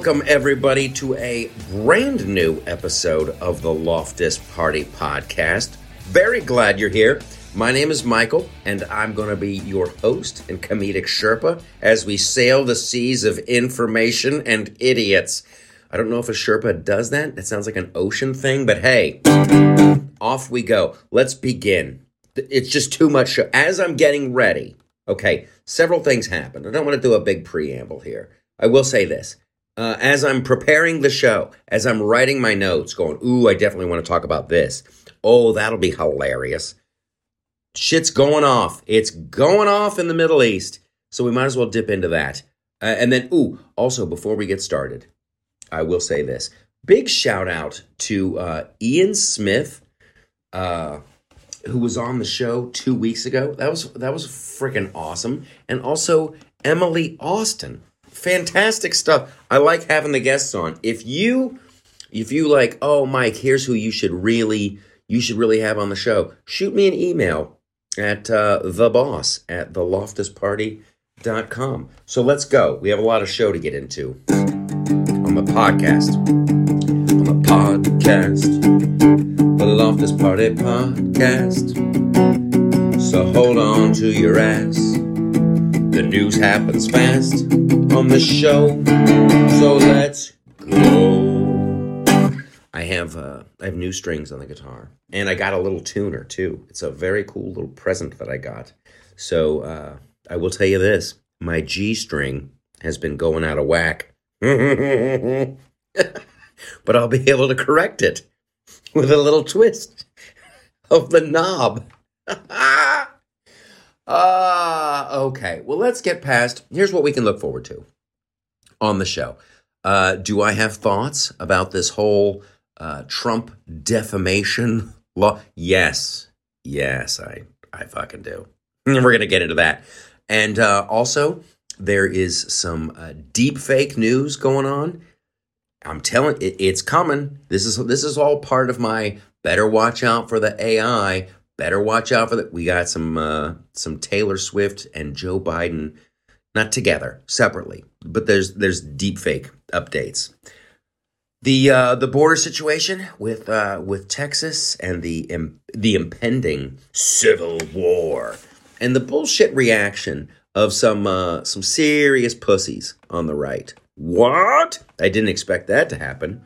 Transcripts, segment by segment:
welcome everybody to a brand new episode of the Loftus Party Podcast. Very glad you're here. My name is Michael, and I'm going to be your host and comedic Sherpa as we sail the seas of information and idiots. I don't know if a Sherpa does that. It sounds like an ocean thing, but hey, off we go. Let's begin. It's just too much. Show. As I'm getting ready, okay, several things happen. I don't want to do a big preamble here. I will say this. Uh, as I'm preparing the show, as I'm writing my notes, going, ooh, I definitely want to talk about this. Oh, that'll be hilarious. Shit's going off. It's going off in the Middle East. So we might as well dip into that. Uh, and then, ooh, also before we get started, I will say this. Big shout out to uh, Ian Smith, uh, who was on the show two weeks ago. That was that was freaking awesome. And also Emily Austin. Fantastic stuff. I like having the guests on. If you if you like, oh Mike, here's who you should really you should really have on the show, shoot me an email at uh, the boss at theloftusparty.com. So let's go. We have a lot of show to get into on the podcast. On the podcast. The Loftus Party Podcast. So hold on to your ass. The news happens fast on the show. So let's go. I have uh, I have new strings on the guitar, and I got a little tuner too. It's a very cool little present that I got. So uh, I will tell you this: my G string has been going out of whack, but I'll be able to correct it with a little twist of the knob. Ah, uh, okay. Well, let's get past. Here's what we can look forward to on the show. Uh, do I have thoughts about this whole uh, Trump defamation law? Yes, yes, I I fucking do. We're gonna get into that, and uh, also there is some uh, deep fake news going on. I'm telling it, it's coming. This is this is all part of my better watch out for the AI. Better watch out for that. We got some uh, some Taylor Swift and Joe Biden, not together, separately, but there's there's deep fake updates. The uh, the border situation with uh, with Texas and the Im- the impending civil war and the bullshit reaction of some uh, some serious pussies on the right. What? I didn't expect that to happen.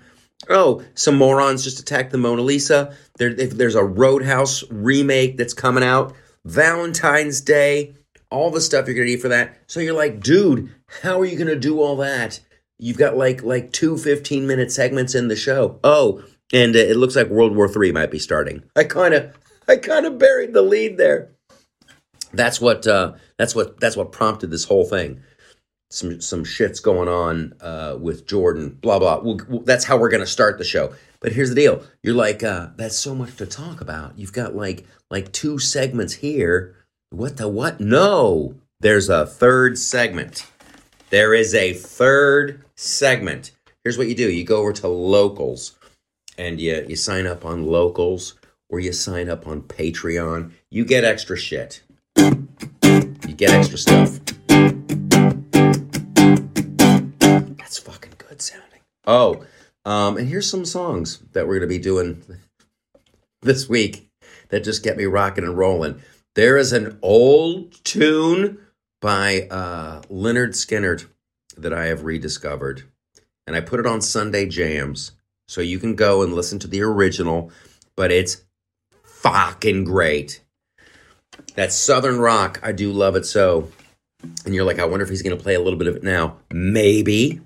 Oh, some morons just attacked the Mona Lisa. There, if there's a Roadhouse remake that's coming out, Valentine's Day, all the stuff you're gonna need for that. So you're like, dude, how are you gonna do all that? You've got like like two 15 minute segments in the show. Oh, and uh, it looks like World War III might be starting. I kind of I kind of buried the lead there. That's what uh, that's what that's what prompted this whole thing. Some some shits going on uh, with Jordan. Blah blah. We'll, we'll, that's how we're gonna start the show. But here's the deal. You're like, uh, that's so much to talk about. You've got like like two segments here. What the what? No, there's a third segment. There is a third segment. Here's what you do. You go over to locals and you, you sign up on locals or you sign up on Patreon. You get extra shit. You get extra stuff. Oh, um, and here's some songs that we're going to be doing this week that just get me rocking and rolling. There is an old tune by uh, Lynyrd Skynyrd that I have rediscovered, and I put it on Sunday Jams, so you can go and listen to the original, but it's fucking great. That Southern rock, I do love it so. And you're like, I wonder if he's going to play a little bit of it now. Maybe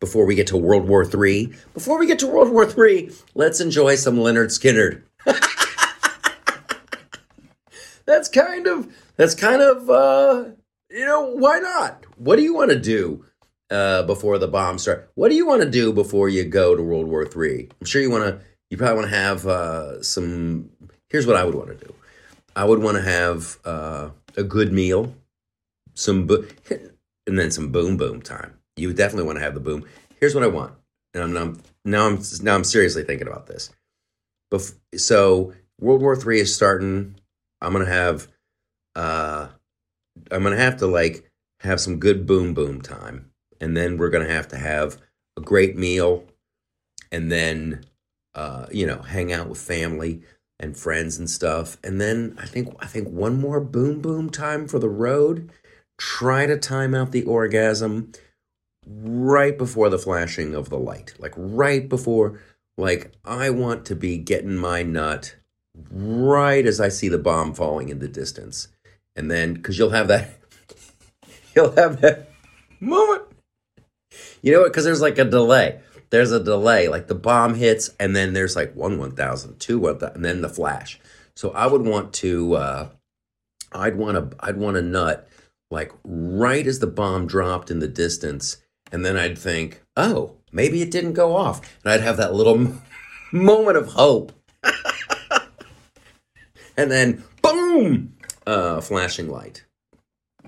before we get to World War III. Before we get to World War III, let's enjoy some Lynyrd Skynyrd. that's kind of that's kind of uh you know why not? What do you want to do uh before the bombs start? What do you want to do before you go to world war three? I'm sure you want to you probably want to have uh some here's what i would want to do. I would want to have uh a good meal some bo- and then some boom boom time you definitely want to have the boom here's what i want and i'm now I'm, now i'm now i'm seriously thinking about this Bef- so world war three is starting I'm gonna have uh I'm gonna have to like have some good boom boom time. And then we're gonna have to have a great meal, and then uh, you know hang out with family and friends and stuff. And then I think I think one more boom boom time for the road. Try to time out the orgasm right before the flashing of the light. Like right before like I want to be getting my nut right as I see the bomb falling in the distance. And then cuz you'll have that you'll have that moment. You know what? Cuz there's like a delay there's a delay. Like the bomb hits, and then there's like one 1,000, two 1,000, and then the flash. So I would want to, uh, I'd want to, I'd want a nut like right as the bomb dropped in the distance, and then I'd think, oh, maybe it didn't go off, and I'd have that little moment of hope, and then boom, uh, flashing light.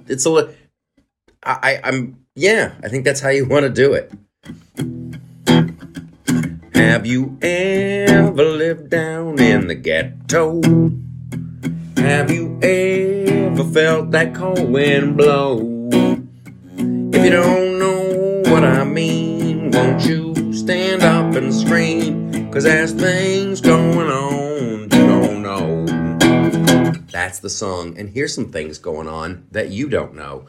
It's a, I, I'm, yeah, I think that's how you want to do it. Have you ever lived down in the ghetto? Have you ever felt that cold wind blow? If you don't know what I mean, won't you stand up and scream? Cause there's things going on you don't know. That's the song. And here's some things going on that you don't know.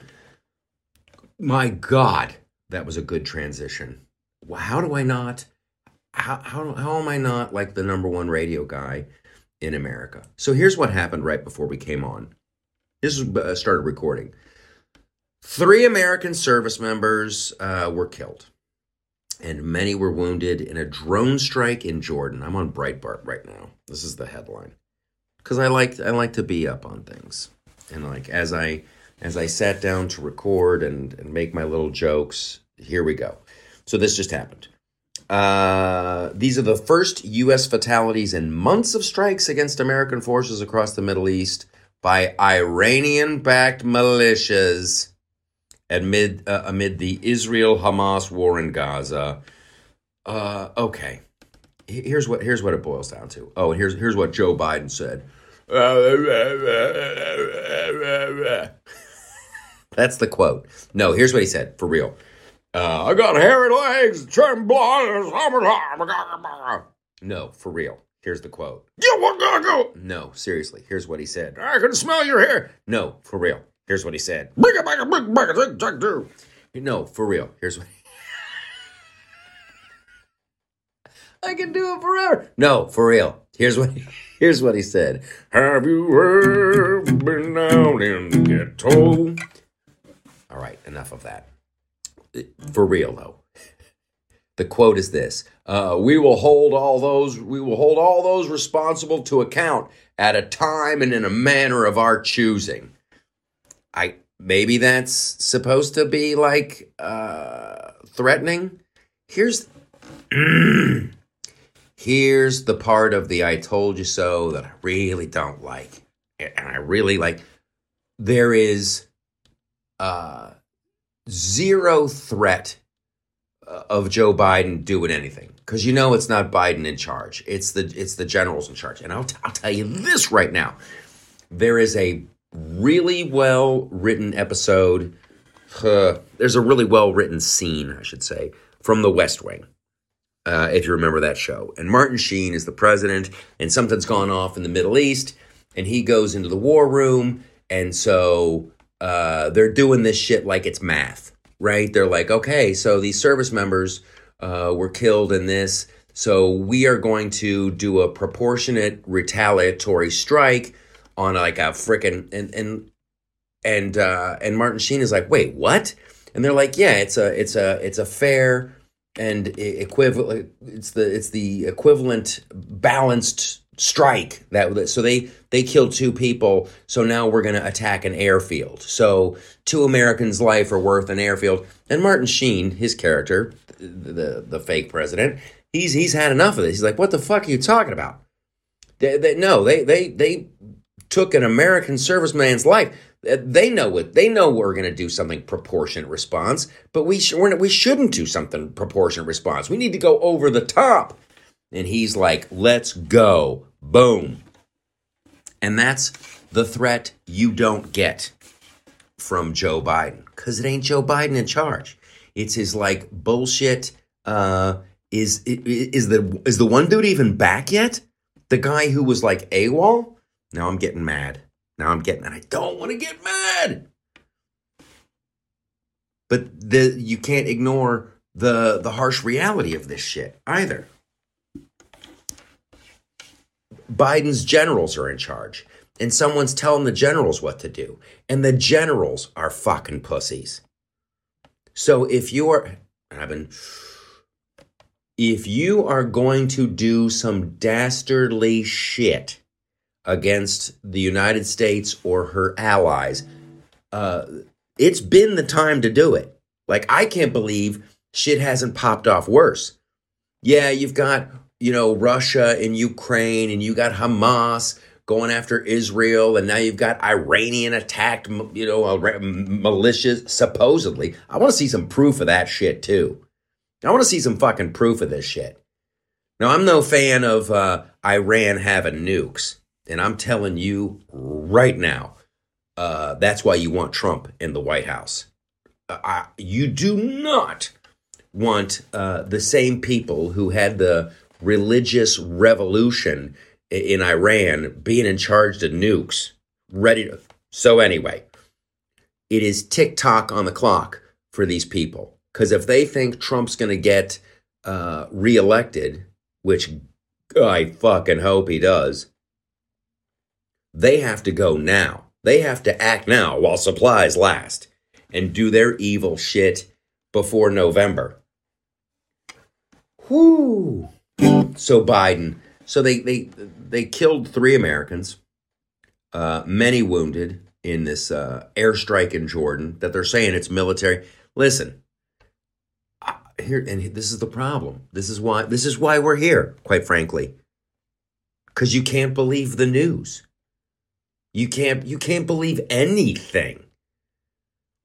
My God, that was a good transition. How do I not? how, how, how am I not like the number one radio guy in America? So here's what happened right before we came on. This uh, started recording. Three American service members uh, were killed, and many were wounded in a drone strike in Jordan. I'm on Breitbart right now. This is the headline because I like I like to be up on things, and like as I as I sat down to record and, and make my little jokes, here we go. So this just happened. Uh, these are the first U.S. fatalities in months of strikes against American forces across the Middle East by Iranian backed militias amid, uh, amid the Israel Hamas war in Gaza. Uh, okay. Here's what here's what it boils down to. Oh, and here's here's what Joe Biden said. That's the quote. No, here's what he said for real. Uh, I got hairy legs, tremble summertime. No, for real. Here's the quote. You want to go? No, seriously. Here's what he said. I can smell your hair. No, for real. Here's what he said. Bring it back, bring it back, take, take two. No, for real. Here's what. I can do it forever. No, for real. Here's what. He, here's what he said. Have you ever been out in the ghetto? All right, enough of that for real though. The quote is this: uh, "We will hold all those we will hold all those responsible to account at a time and in a manner of our choosing." I maybe that's supposed to be like uh, threatening. Here's here's the part of the "I told you so" that I really don't like, and I really like. There is. Uh, zero threat uh, of Joe Biden doing anything because you know it's not Biden in charge. It's the it's the generals in charge. And I'll, t- I'll tell you this right now: there is a really well written episode. Uh, there's a really well written scene, I should say, from The West Wing. Uh, if you remember that show, and Martin Sheen is the president, and something's gone off in the Middle East, and he goes into the war room, and so uh, they're doing this shit like it's math, right? They're like, okay, so these service members uh, were killed in this, so we are going to do a proportionate retaliatory strike on like a freaking and and and uh, and Martin Sheen is like, wait, what? And they're like, yeah, it's a it's a it's a fair and equivalent. It's the it's the equivalent balanced strike that so they they killed two people so now we're going to attack an airfield so two americans life are worth an airfield and martin sheen his character the the fake president he's he's had enough of this he's like what the fuck are you talking about they, they, no they they they took an american serviceman's life they know it. they know we're going to do something proportionate response but we sh- we shouldn't do something proportionate response we need to go over the top and he's like, let's go. Boom. And that's the threat you don't get from Joe Biden because it ain't Joe Biden in charge. It's his like bullshit Uh, is is the is the one dude even back yet? The guy who was like AWOL? Now I'm getting mad. Now I'm getting and I don't want to get mad. But the you can't ignore the the harsh reality of this shit either. Biden's generals are in charge, and someone's telling the generals what to do, and the generals are fucking pussies. So if you're, I've been, if you are going to do some dastardly shit against the United States or her allies, uh, it's been the time to do it. Like I can't believe shit hasn't popped off worse. Yeah, you've got you know, Russia and Ukraine, and you got Hamas going after Israel, and now you've got Iranian attacked, you know, militias, supposedly. I want to see some proof of that shit, too. I want to see some fucking proof of this shit. Now, I'm no fan of uh, Iran having nukes, and I'm telling you right now, uh, that's why you want Trump in the White House. Uh, I, you do not want uh, the same people who had the religious revolution in Iran being in charge of nukes, ready to. So, anyway, it is tick tock on the clock for these people. Because if they think Trump's going to get uh, reelected, which I fucking hope he does, they have to go now. They have to act now while supplies last and do their evil shit before November. Whoo! So Biden, so they they they killed three Americans, uh, many wounded in this uh, airstrike in Jordan. That they're saying it's military. Listen, I, here and this is the problem. This is why this is why we're here. Quite frankly, because you can't believe the news. You can't you can't believe anything.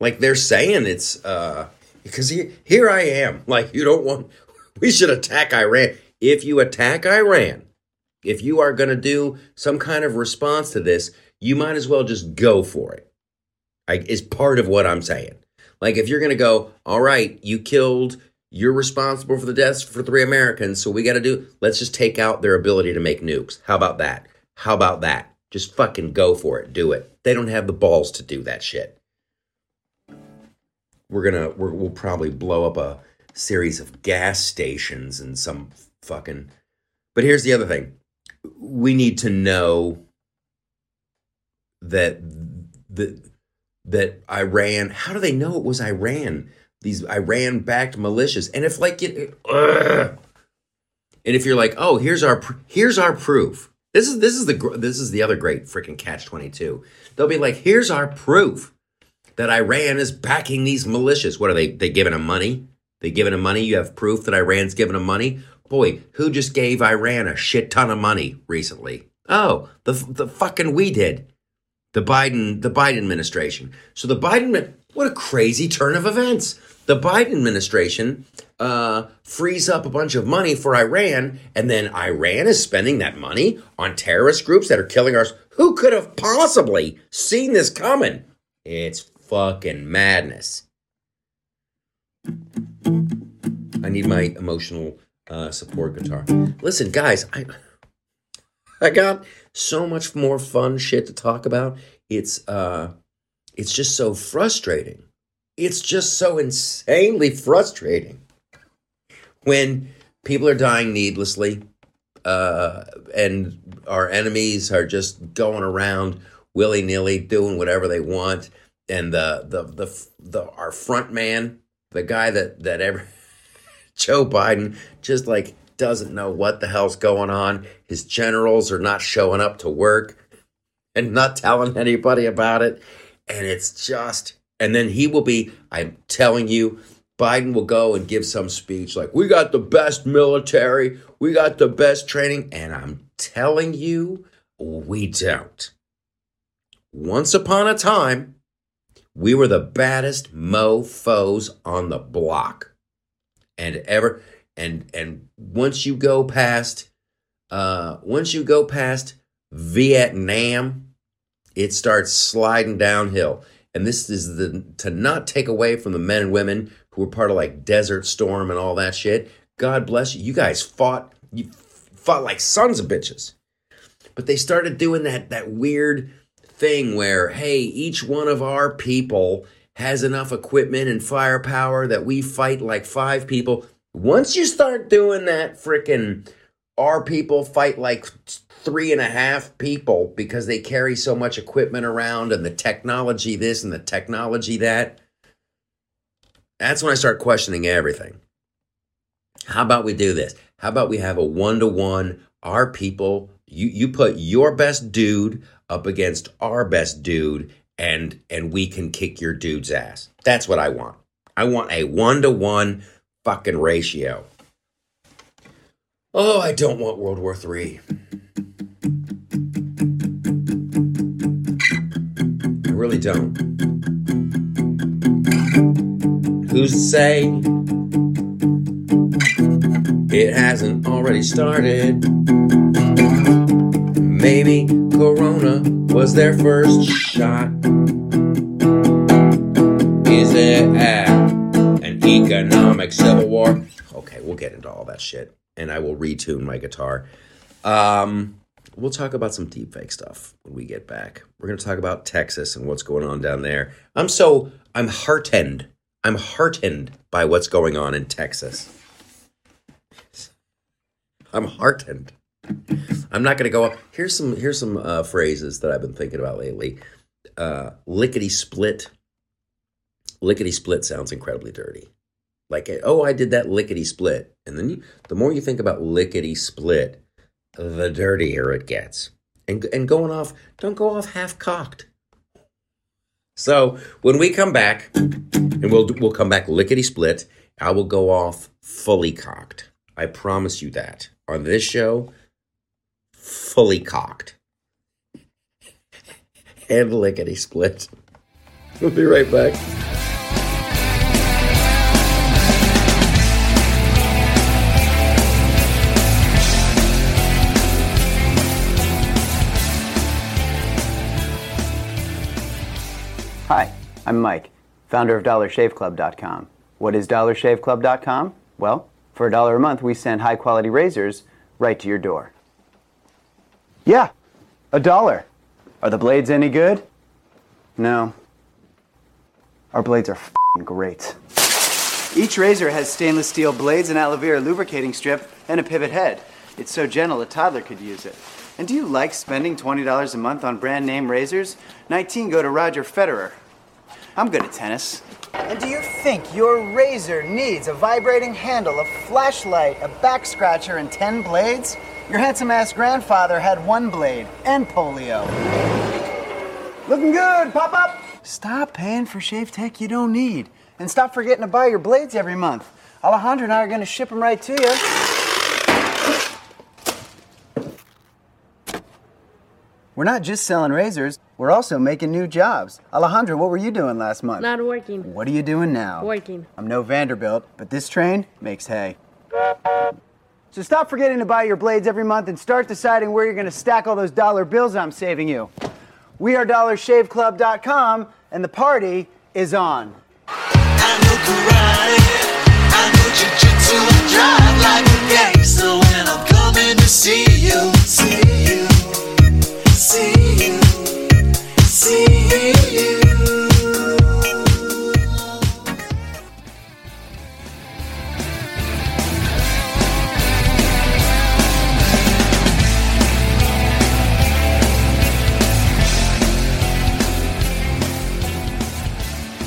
Like they're saying it's uh because here, here I am. Like you don't want we should attack Iran if you attack Iran, if you are going to do some kind of response to this, you might as well just go for it. I, is part of what I'm saying. Like if you're going to go, all right, you killed, you're responsible for the deaths for three Americans, so we got to do, let's just take out their ability to make nukes. How about that? How about that? Just fucking go for it. Do it. They don't have the balls to do that shit. We're gonna, we will probably blow up a series of gas stations and some fucking. But here's the other thing we need to know that that that Iran. How do they know it was Iran? These Iran backed militias, and if like it, and if you're like, oh, here's our here's our proof. This is this is the this is the other great freaking catch twenty two. They'll be like, here's our proof that Iran is backing these militias. What are they? They giving them money? They giving them money? You have proof that Iran's giving them money? Boy, who just gave Iran a shit ton of money recently? Oh, the the fucking we did. The Biden the Biden administration. So the Biden what a crazy turn of events. The Biden administration uh, frees up a bunch of money for Iran, and then Iran is spending that money on terrorist groups that are killing us. Who could have possibly seen this coming? It's fucking madness. I need my emotional uh, support guitar. Listen, guys, I I got so much more fun shit to talk about. It's uh, it's just so frustrating. It's just so insanely frustrating when people are dying needlessly, uh, and our enemies are just going around willy nilly doing whatever they want, and the the the the our front man, the guy that that ever Joe Biden just like doesn't know what the hell's going on. His generals are not showing up to work and not telling anybody about it. And it's just, and then he will be, I'm telling you, Biden will go and give some speech like, we got the best military, we got the best training. And I'm telling you, we don't. Once upon a time, we were the baddest mofos on the block and ever and and once you go past uh once you go past Vietnam, it starts sliding downhill. And this is the to not take away from the men and women who were part of like Desert Storm and all that shit. God bless you. You guys fought you fought like sons of bitches. But they started doing that that weird thing where hey, each one of our people has enough equipment and firepower that we fight like five people. Once you start doing that freaking our people fight like three and a half people because they carry so much equipment around and the technology this and the technology that. That's when I start questioning everything. How about we do this? How about we have a one to one? Our people, you you put your best dude up against our best dude, and and we can kick your dude's ass. That's what I want. I want a one to one fucking ratio. Oh, I don't want World War III. Really don't. Who's to say it hasn't already started? Maybe Corona was their first shot. Is it an economic civil war? Okay, we'll get into all that shit and I will retune my guitar. Um, we'll talk about some deepfake stuff when we get back. We're going to talk about Texas and what's going on down there. I'm so I'm heartened. I'm heartened by what's going on in Texas. I'm heartened. I'm not going to go up. Here's some here's some uh, phrases that I've been thinking about lately. Uh, lickety split. Lickety split sounds incredibly dirty. Like, oh, I did that lickety split. And then you, the more you think about lickety split, the dirtier it gets. And, and going off, don't go off half cocked. So when we come back, and we'll we'll come back lickety split, I will go off fully cocked. I promise you that on this show, fully cocked and lickety split. We'll be right back. I'm Mike, founder of DollarShaveClub.com. What is DollarShaveClub.com? Well, for a dollar a month, we send high quality razors right to your door. Yeah, a dollar. Are the blades any good? No. Our blades are great. Each razor has stainless steel blades, an aloe vera lubricating strip, and a pivot head. It's so gentle a toddler could use it. And do you like spending $20 a month on brand name razors? 19 go to Roger Federer. I'm good at tennis. And do you think your razor needs a vibrating handle, a flashlight, a back scratcher, and 10 blades? Your handsome ass grandfather had one blade and polio. Looking good, pop up! Stop paying for shave tech you don't need. And stop forgetting to buy your blades every month. Alejandro and I are going to ship them right to you. We're not just selling razors, we're also making new jobs. Alejandra, what were you doing last month? Not working. What are you doing now? Working. I'm no Vanderbilt, but this train makes hay. So stop forgetting to buy your blades every month and start deciding where you're going to stack all those dollar bills I'm saving you. We are DollarShaveClub.com, and the party is on. I know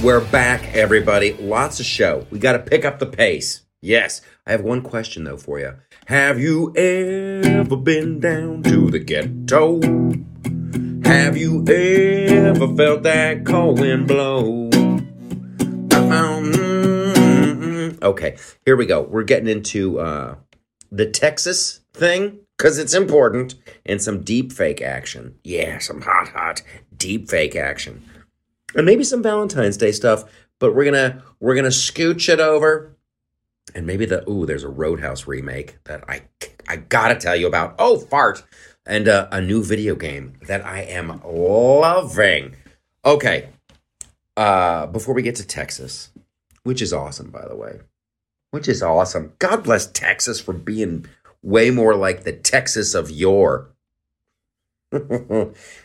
We're back, everybody. Lots of show. We got to pick up the pace. Yes. I have one question, though, for you. Have you ever been down to the ghetto? Have you ever felt that cold wind blow? Um, Okay, here we go. We're getting into uh, the Texas thing because it's important and some deep fake action. Yeah, some hot, hot deep fake action and maybe some Valentine's Day stuff. But we're gonna we're gonna scooch it over, and maybe the ooh, there's a Roadhouse remake that I I gotta tell you about. Oh, fart! And uh, a new video game that I am loving. Okay, uh, before we get to Texas, which is awesome, by the way. Which is awesome. God bless Texas for being way more like the Texas of yore.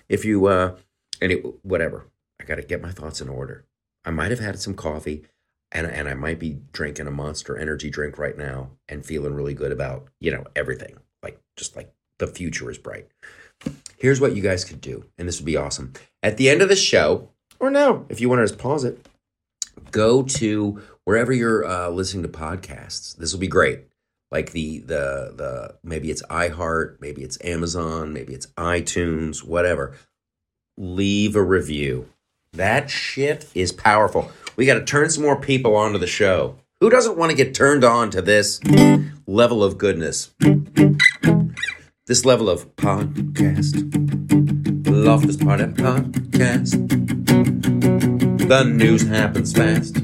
if you, uh, and whatever, I got to get my thoughts in order. I might have had some coffee and, and I might be drinking a monster energy drink right now and feeling really good about, you know, everything. Like, just like the future is bright. Here's what you guys could do, and this would be awesome. At the end of the show, or now, if you want to just pause it, go to wherever you're uh, listening to podcasts. This will be great. Like the the the maybe it's iHeart, maybe it's Amazon, maybe it's iTunes, whatever. Leave a review. That shit is powerful. We got to turn some more people onto the show. Who doesn't want to get turned on to this level of goodness? This level of podcast. Loftus Party Podcast. The news happens fast.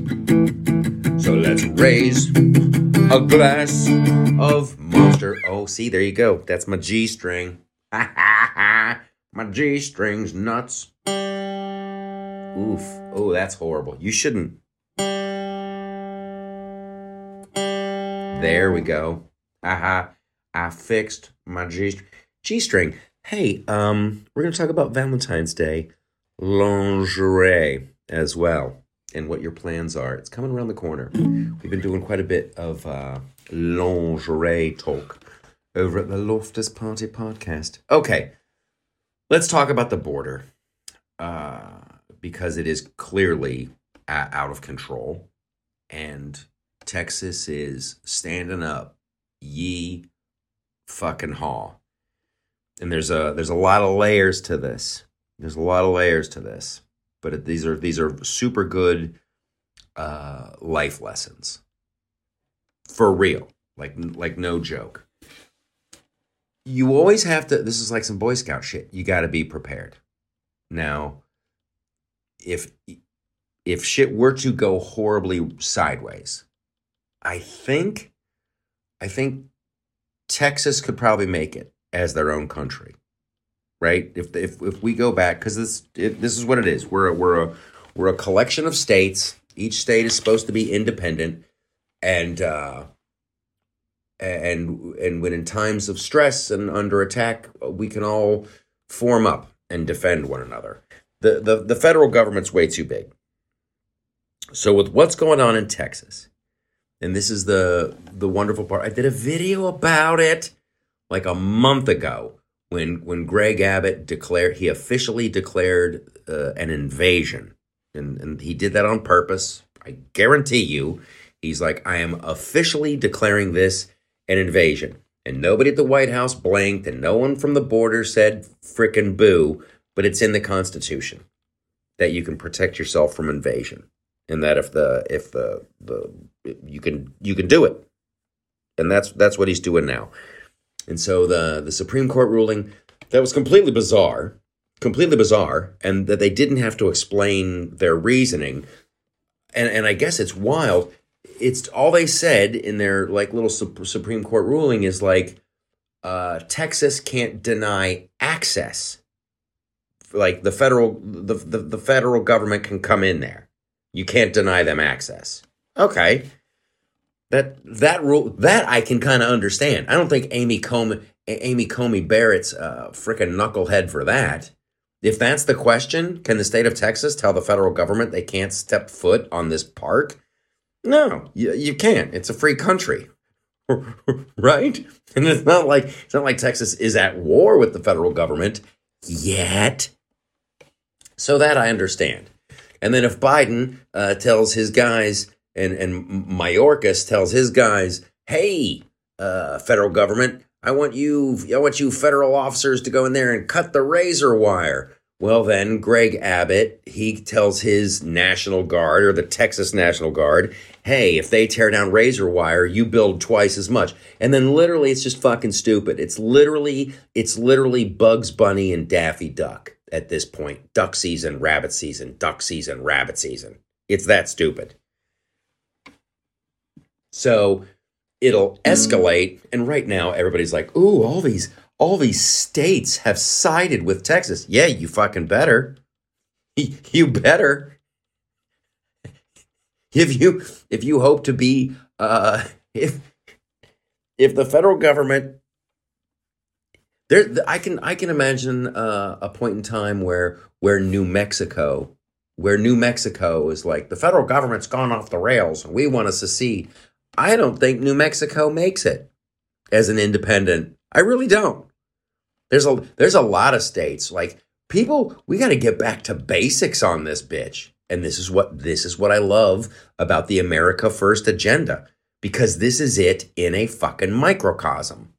So let's raise a glass of monster. Oh, see, there you go. That's my G string. my G string's nuts. Oof. Oh, that's horrible. You shouldn't. There we go. Aha. I fixed my G G string. Hey, um, we're gonna talk about Valentine's Day lingerie as well and what your plans are. It's coming around the corner. We've been doing quite a bit of uh, lingerie talk over at the Loftus Party podcast. Okay, let's talk about the border uh, because it is clearly uh, out of control, and Texas is standing up. Ye fucking haw. And there's a there's a lot of layers to this. There's a lot of layers to this, but it, these are these are super good uh, life lessons for real, like like no joke. You always have to. This is like some Boy Scout shit. You got to be prepared. Now, if if shit were to go horribly sideways, I think I think Texas could probably make it as their own country, right? If if if we go back, because this it, this is what it is. We're a, we're a we're a collection of states. Each state is supposed to be independent, and uh, and and when in times of stress and under attack, we can all form up and defend one another. The the the federal government's way too big. So with what's going on in Texas, and this is the the wonderful part. I did a video about it like a month ago when when Greg Abbott declared he officially declared uh, an invasion, and and he did that on purpose. I guarantee you, he's like, I am officially declaring this an invasion, and nobody at the White House blinked, and no one from the border said frickin' boo. But it's in the Constitution that you can protect yourself from invasion, and that if the if the the you can you can do it, and that's that's what he's doing now. And so the the Supreme Court ruling that was completely bizarre, completely bizarre, and that they didn't have to explain their reasoning. And and I guess it's wild. It's all they said in their like little Sup- Supreme Court ruling is like uh, Texas can't deny access. Like the federal the, the the federal government can come in there. You can't deny them access. Okay. That that rule that I can kind of understand. I don't think Amy Coney Amy Coney Barrett's uh, freaking knucklehead for that. If that's the question, can the state of Texas tell the federal government they can't step foot on this park? No, you, you can't. It's a free country, right? And it's not like it's not like Texas is at war with the federal government yet. So that I understand. And then if Biden uh, tells his guys and and Mayorkas tells his guys, "Hey, uh, federal government, I want you, I want you federal officers to go in there and cut the razor wire." Well, then Greg Abbott he tells his National Guard or the Texas National Guard, "Hey, if they tear down razor wire, you build twice as much." And then literally, it's just fucking stupid. It's literally, it's literally Bugs Bunny and Daffy Duck at this point. Duck season, rabbit season, duck season, rabbit season. It's that stupid. So it'll escalate. And right now, everybody's like, ooh, all these all these states have sided with Texas. Yeah, you fucking better. You better. if you if you hope to be uh, if if the federal government there I can I can imagine uh, a point in time where where New Mexico where New Mexico is like the federal government's gone off the rails and we want to secede. I don't think New Mexico makes it as an independent. I really don't. There's a there's a lot of states like people we got to get back to basics on this bitch. And this is what this is what I love about the America First agenda because this is it in a fucking microcosm.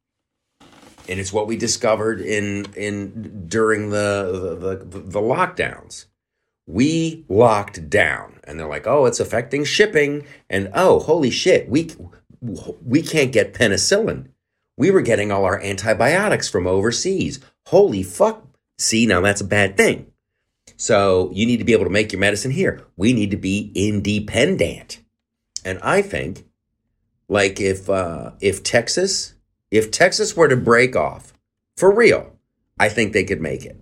And it's what we discovered in in during the the, the, the lockdowns. We locked down. And they're like oh it's affecting shipping. And oh holy shit we we can't get penicillin. We were getting all our antibiotics from overseas. Holy fuck. See now that's a bad thing. So you need to be able to make your medicine here. We need to be independent. And i think like if uh if texas if texas were to break off for real i think they could make it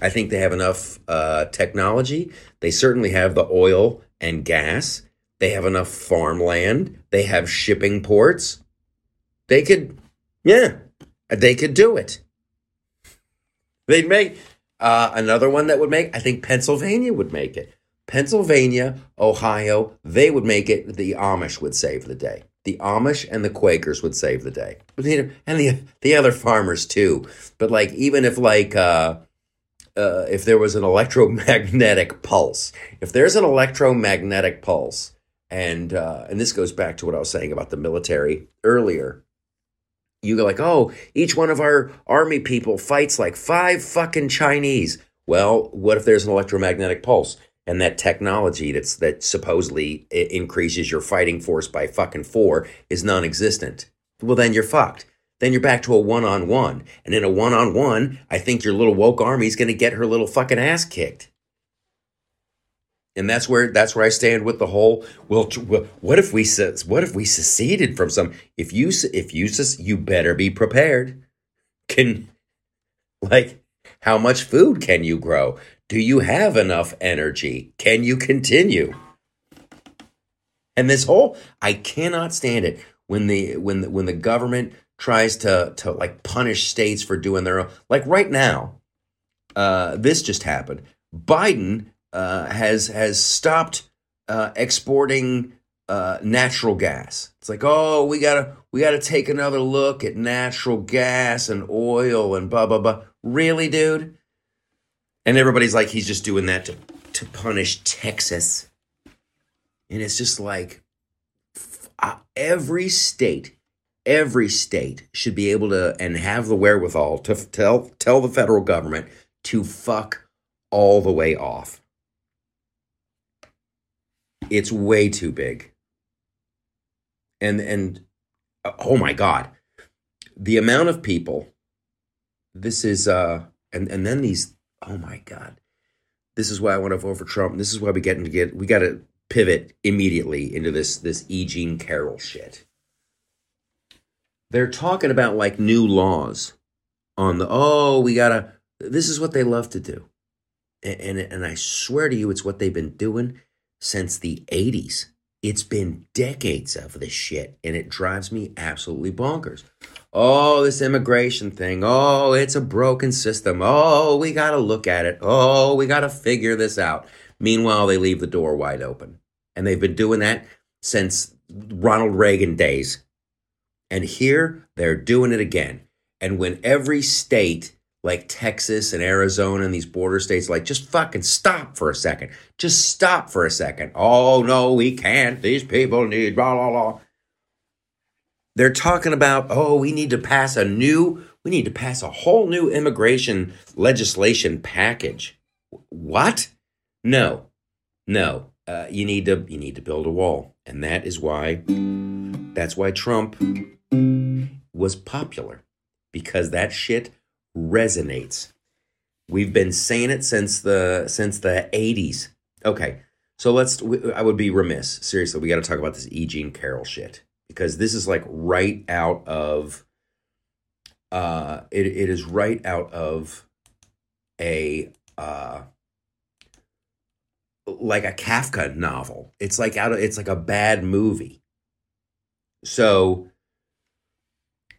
I think they have enough uh, technology. They certainly have the oil and gas. They have enough farmland. They have shipping ports. They could, yeah, they could do it. They'd make uh, another one that would make, I think Pennsylvania would make it. Pennsylvania, Ohio, they would make it. The Amish would save the day. The Amish and the Quakers would save the day. And the the other farmers too. But like even if like uh, uh, if there was an electromagnetic pulse. If there's an electromagnetic pulse, and uh, and this goes back to what I was saying about the military earlier. You go like, oh, each one of our army people fights like five fucking Chinese. Well, what if there's an electromagnetic pulse and that technology that's that supposedly increases your fighting force by fucking four is non-existent? Well, then you're fucked then you're back to a one on one. And in a one on one, I think your little woke army's going to get her little fucking ass kicked. And that's where that's where I stand with the whole. Well, what if we what if we seceded from some? If you if you you better be prepared. Can like how much food can you grow? Do you have enough energy? Can you continue? And this whole I cannot stand it when the when the, when the government tries to to like punish states for doing their own like right now uh this just happened biden uh has has stopped uh exporting uh natural gas it's like oh we gotta we gotta take another look at natural gas and oil and blah blah blah really dude and everybody's like he's just doing that to to punish texas and it's just like uh, every state every state should be able to and have the wherewithal to tell tell the federal government to fuck all the way off. It's way too big. And and uh, oh my god. The amount of people this is uh and and then these oh my god. This is why I want to vote for Trump. This is why we get to get we got to pivot immediately into this this E. Jean Carroll shit they're talking about like new laws on the oh we gotta this is what they love to do and, and and i swear to you it's what they've been doing since the 80s it's been decades of this shit and it drives me absolutely bonkers oh this immigration thing oh it's a broken system oh we gotta look at it oh we gotta figure this out meanwhile they leave the door wide open and they've been doing that since ronald reagan days and here they're doing it again. And when every state like Texas and Arizona and these border states like just fucking stop for a second. Just stop for a second. Oh no, we can't. These people need blah blah blah. They're talking about, oh, we need to pass a new, we need to pass a whole new immigration legislation package. What? No. No. Uh, you need to you need to build a wall. And that is why that's why Trump was popular because that shit resonates. We've been saying it since the since the 80s. Okay. So let's I would be remiss. Seriously, we got to talk about this E. Jean Carroll shit because this is like right out of uh it, it is right out of a uh like a Kafka novel. It's like out of it's like a bad movie. So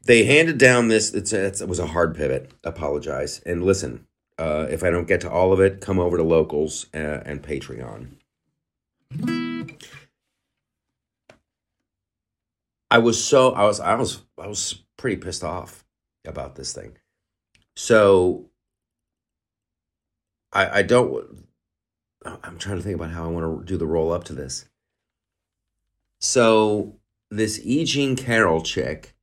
they handed down this. It's, it's it was a hard pivot. Apologize and listen. Uh, if I don't get to all of it, come over to locals uh, and Patreon. I was so I was I was I was pretty pissed off about this thing. So I I don't I'm trying to think about how I want to do the roll up to this. So this E. Jean Carroll chick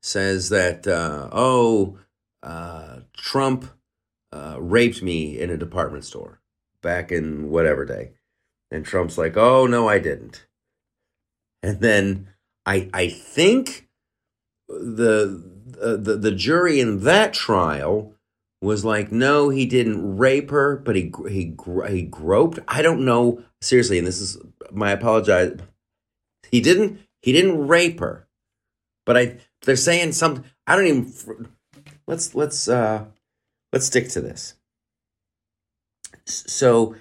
says that uh, oh uh, Trump uh, raped me in a department store back in whatever day, and Trump's like oh no I didn't, and then I I think the uh, the the jury in that trial was like no he didn't rape her but he he he groped. I don't know. Seriously and this is my apologize. He didn't he didn't rape her but I they're saying something I don't even let's let's uh let's stick to this. So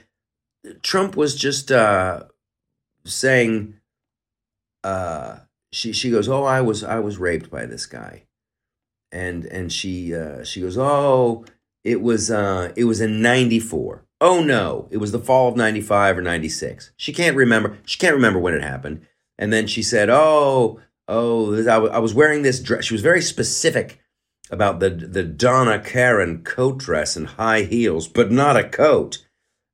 Trump was just uh saying uh she she goes oh I was I was raped by this guy and and she uh, she goes, "Oh, it was uh, it was in '94. Oh no, it was the fall of '95 or '96. She can't remember. She can't remember when it happened." And then she said, "Oh, oh, I, w- I was wearing this dress." She was very specific about the the Donna Karan coat dress and high heels, but not a coat.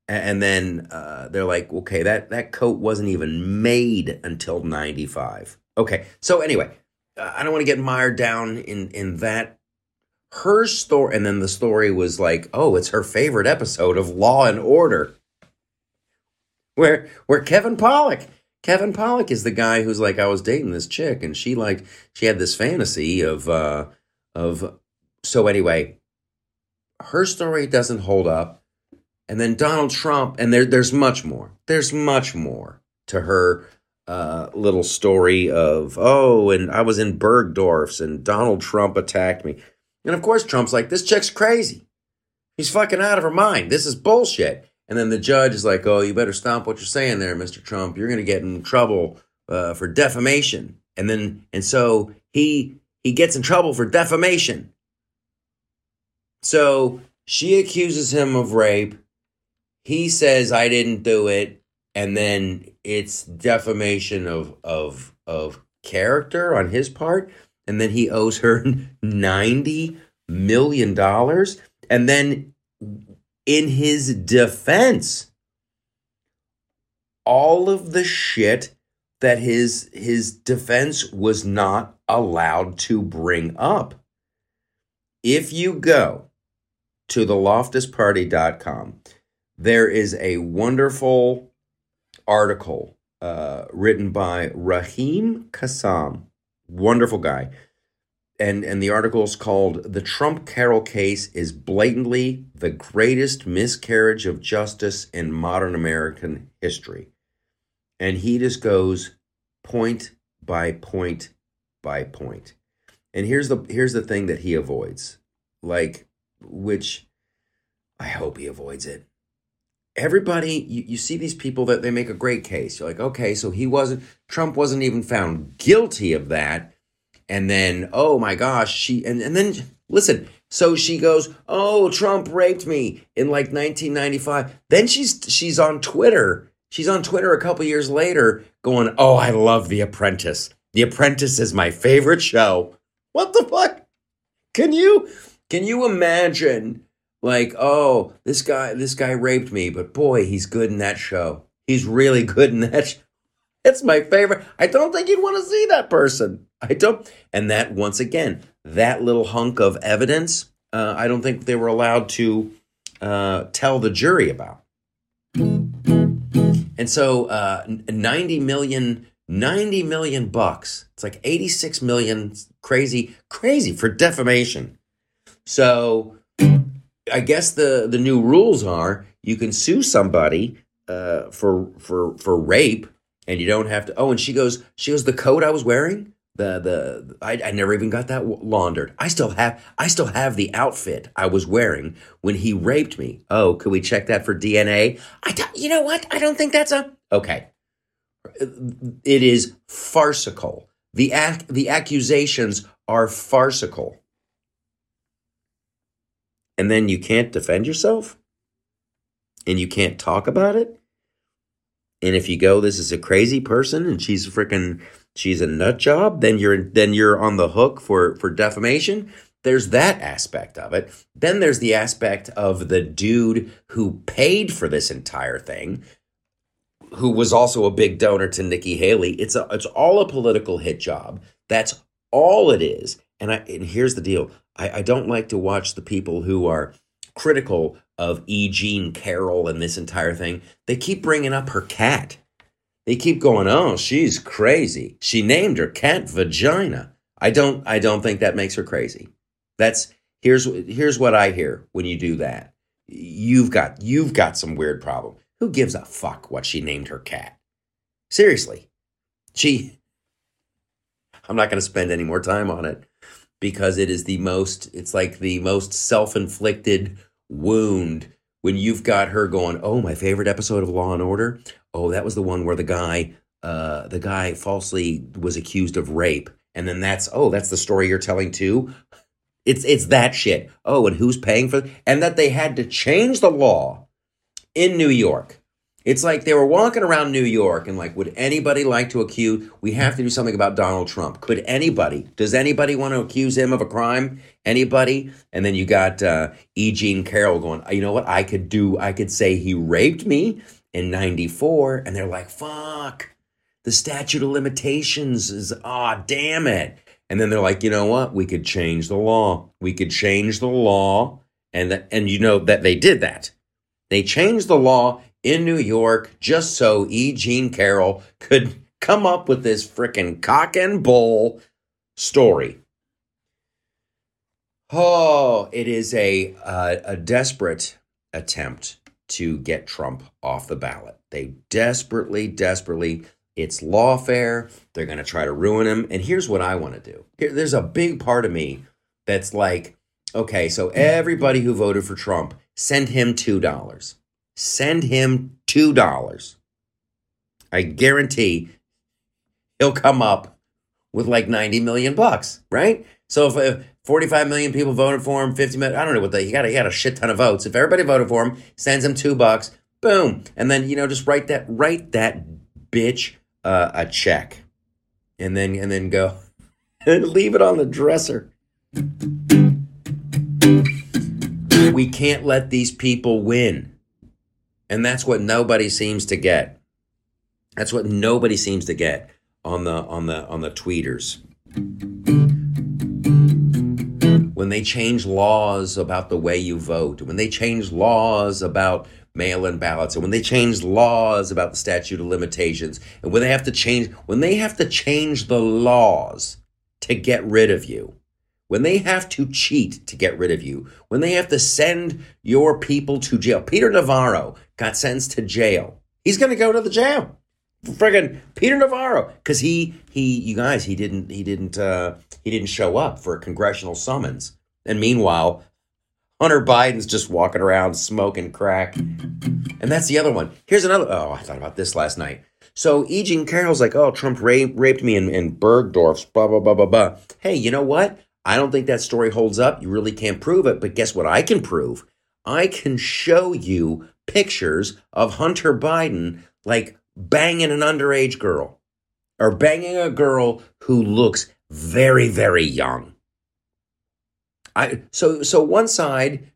And then uh, they're like, "Okay, that that coat wasn't even made until '95." Okay, so anyway, uh, I don't want to get mired down in in that. Her story and then the story was like oh it's her favorite episode of law and order. Where where kevin pollock kevin pollock is the guy who's like i was dating this chick and she like she had this fantasy of uh of so anyway her story doesn't hold up and then donald trump and there there's much more. There's much more to her uh, little story of oh and i was in bergdorf's and donald trump attacked me and of course, Trump's like, this chick's crazy. He's fucking out of her mind. This is bullshit. And then the judge is like, oh, you better stop what you're saying there, Mr. Trump. You're going to get in trouble uh, for defamation. And then, and so he he gets in trouble for defamation. So she accuses him of rape. He says, I didn't do it. And then it's defamation of of of character on his part and then he owes her 90 million dollars and then in his defense all of the shit that his his defense was not allowed to bring up. If you go to the loftusparty.com there is a wonderful article uh, written by Raheem Kassam. Wonderful guy. And and the article is called the trump carroll case is blatantly the greatest miscarriage of justice in modern american history. And he just goes point by point by point. And here's the here's the thing that he avoids like which i hope he avoids it everybody you, you see these people that they make a great case. You're like okay so he wasn't trump wasn't even found guilty of that. And then oh my gosh she and, and then listen so she goes oh trump raped me in like 1995 then she's she's on twitter. She's on twitter a couple years later going oh i love the apprentice. The apprentice is my favorite show. What the fuck? Can you can you imagine like oh this guy this guy raped me but boy he's good in that show. He's really good in that it's my favorite. I don't think you'd want to see that person. I don't. And that once again that little hunk of evidence uh, i don't think they were allowed to uh, tell the jury about. And so uh, 90 million 90 million bucks. It's like 86 million crazy crazy for defamation. So I guess the the new rules are you can sue somebody uh, for for for rape, and you don't have to. Oh, and she goes, she goes, the coat I was wearing The the I, I never even got that laundered. I still have I still have the outfit I was wearing when he raped me. Oh, could we check that for DNA? I don't, you know what? I don't think that's a okay. It is farcical. The ac- the accusations are farcical. And then you can't defend yourself? And you can't talk about it? And if you go, this is a crazy person and she's a freaking she's a nut job, then you're then you're on the hook for for defamation. There's that aspect of it. Then there's the aspect of the dude who paid for this entire thing, who was also a big donor to Nikki Haley. It's a it's all a political hit job. That's all it is. And I and here's the deal. I, I don't like to watch the people who are critical of E. Jean Carroll and this entire thing. They keep bringing up her cat. They keep going, "Oh, she's crazy. She named her cat Vagina." I don't I don't think that makes her crazy. That's here's here's what I hear when you do that. You've got you've got some weird problem. Who gives a fuck what she named her cat? Seriously. She I'm not going to spend any more time on it because it is the most it's like the most self-inflicted wound when you've got her going, "Oh, my favorite episode of Law and Order. Oh, that was the one where the guy uh the guy falsely was accused of rape." And then that's, "Oh, that's the story you're telling too." It's it's that shit. Oh, and who's paying for and that they had to change the law in New York. It's like they were walking around New York and like, would anybody like to accuse? We have to do something about Donald Trump. Could anybody? Does anybody want to accuse him of a crime? Anybody? And then you got uh, E. Jean Carroll going. You know what? I could do. I could say he raped me in '94, and they're like, "Fuck." The statute of limitations is ah, damn it. And then they're like, you know what? We could change the law. We could change the law, and and you know that they did that. They changed the law in New York just so E. Jean Carroll could come up with this frickin' cock and bull story. Oh, it is a uh, a desperate attempt to get Trump off the ballot. They desperately, desperately. It's lawfare. They're going to try to ruin him. And here's what I want to do. Here, there's a big part of me that's like, okay, so everybody who voted for Trump, send him two dollars send him two dollars. I guarantee he'll come up with like 90 million bucks, right? So if, if 45 million people voted for him, 50 million, I don't know what they, he got, he got a shit ton of votes. If everybody voted for him, sends him two bucks, boom. And then, you know, just write that, write that bitch uh, a check and then, and then go and leave it on the dresser. We can't let these people win. And that's what nobody seems to get. That's what nobody seems to get on the on the on the tweeters. When they change laws about the way you vote, when they change laws about mail-in ballots, and when they change laws about the statute of limitations, and when they have to change when they have to change the laws to get rid of you, when they have to cheat to get rid of you, when they have to send your people to jail. Peter Navarro got sentenced to jail. He's going to go to the jail. Friggin' Peter Navarro, because he he you guys he didn't he didn't uh, he didn't show up for a congressional summons, and meanwhile Hunter Biden's just walking around smoking crack, and that's the other one. Here's another. Oh, I thought about this last night. So E. Jean Carroll's like, oh, Trump raped, raped me in, in Bergdorf's, blah, blah, blah, blah, blah. Hey, you know what? I don't think that story holds up. You really can't prove it. But guess what I can prove? I can show you pictures of Hunter Biden like banging an underage girl or banging a girl who looks very, very young. I so so one side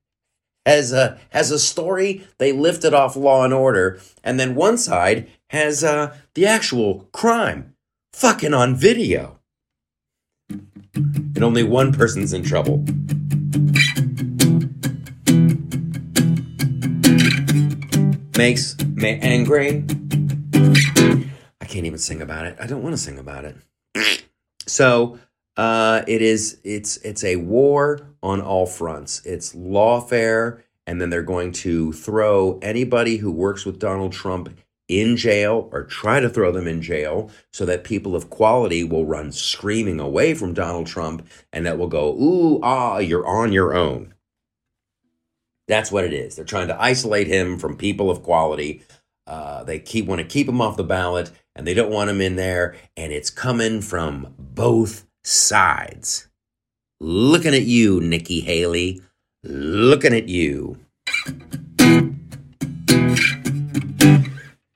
has a has a story they lifted off Law and Order, and then one side has uh, the actual crime, fucking on video, and only one person's in trouble. Makes me angry. I can't even sing about it. I don't want to sing about it. So uh, it is it's it's a war on all fronts. It's lawfare, and then they're going to throw anybody who works with Donald Trump in jail or try to throw them in jail so that people of quality will run screaming away from Donald Trump and that will go, ooh, ah, you're on your own. That's what it is. They're trying to isolate him from people of quality. Uh, they keep want to keep him off the ballot, and they don't want him in there. And it's coming from both sides. Looking at you, Nikki Haley. Looking at you.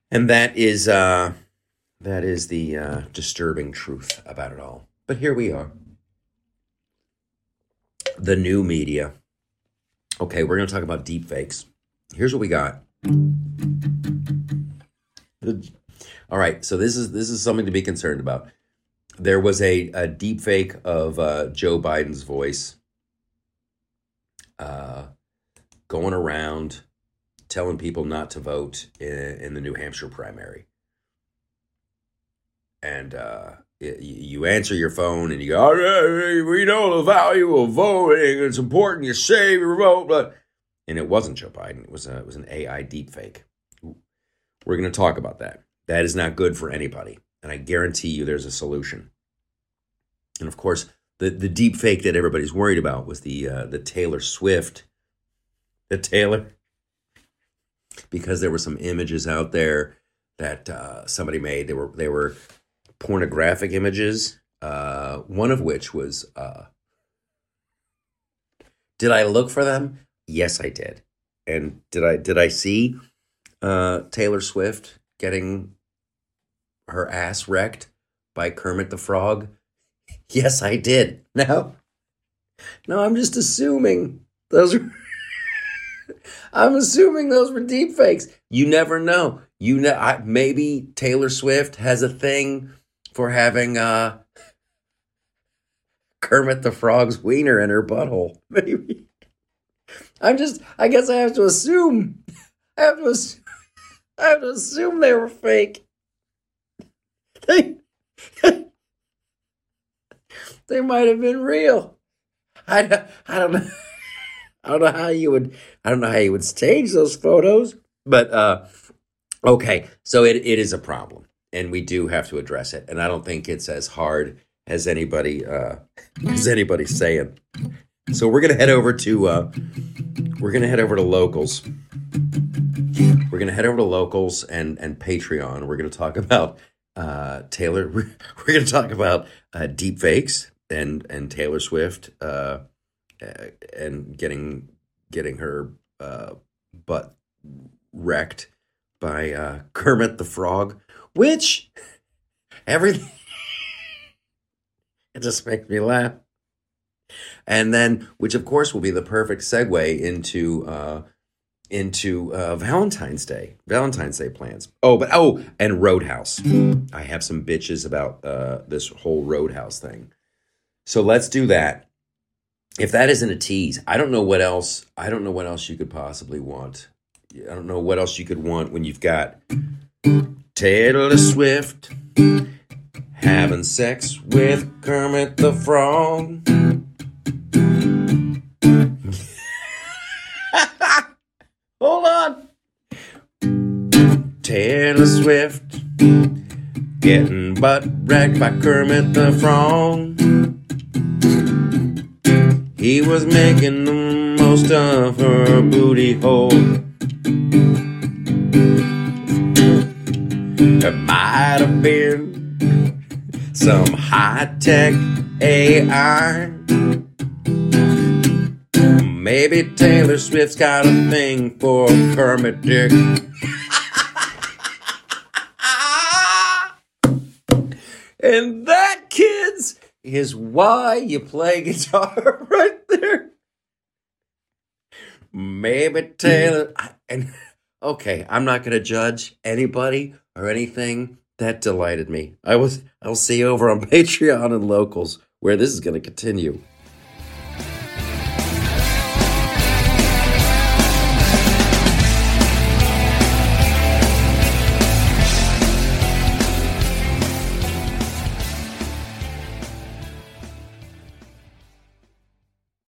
And that is uh, that is the uh, disturbing truth about it all. But here we are. The new media. Okay, we're going to talk about deepfakes. Here's what we got. All right, so this is this is something to be concerned about. There was a, a deep fake of uh, Joe Biden's voice uh, going around telling people not to vote in, in the New Hampshire primary. And uh, you answer your phone and you go, "Oh, we know the value of voting. It's important you save your vote. But and it wasn't Joe Biden. It was a, it was an AI deepfake. We're going to talk about that. That is not good for anybody, and I guarantee you, there's a solution. And of course, the the deep fake that everybody's worried about was the uh, the Taylor Swift, the Taylor, because there were some images out there that uh, somebody made. They were they were pornographic images. Uh, one of which was, uh, did I look for them? Yes, I did. And did I did I see uh, Taylor Swift getting her ass wrecked by Kermit the Frog? Yes, I did. No, no, I'm just assuming those were. I'm assuming those were deep fakes. You never know. You know, I, maybe Taylor Swift has a thing for having uh, Kermit the Frog's wiener in her butthole. Maybe. I'm just. I guess I have to assume. I have to. ass- I have to assume they were fake. They. they might have been real. I, don't- I don't know. I don't know how you would. I don't know how you would stage those photos, but uh, okay. So it, it is a problem, and we do have to address it. And I don't think it's as hard as anybody uh, as anybody saying. So we're gonna head over to uh, we're gonna head over to locals. We're gonna head over to locals and and Patreon. We're gonna talk about uh, Taylor. We're, gonna talk about uh, deep fakes and and Taylor Swift uh, and getting getting her uh, butt wrecked by uh, Kermit the Frog, which everything it just makes me laugh. And then, which of course will be the perfect segue into uh, into uh, Valentine's Day, Valentine's Day plans. Oh, but oh, and Roadhouse. I have some bitches about uh, this whole Roadhouse thing. So let's do that. If that isn't a tease, I don't know what else. I don't know what else you could possibly want. I don't know what else you could want when you've got Taylor Swift having sex with Kermit the Frog. Hold on. Taylor Swift getting butt wrecked by Kermit the Frog. He was making the most of her booty hole. There might have been some high tech AI. Maybe Taylor Swift's got a thing for Kermit Dick. and that, kids, is why you play guitar right there. Maybe Taylor. And okay, I'm not going to judge anybody or anything. That delighted me. I was. I'll see you over on Patreon and locals where this is going to continue.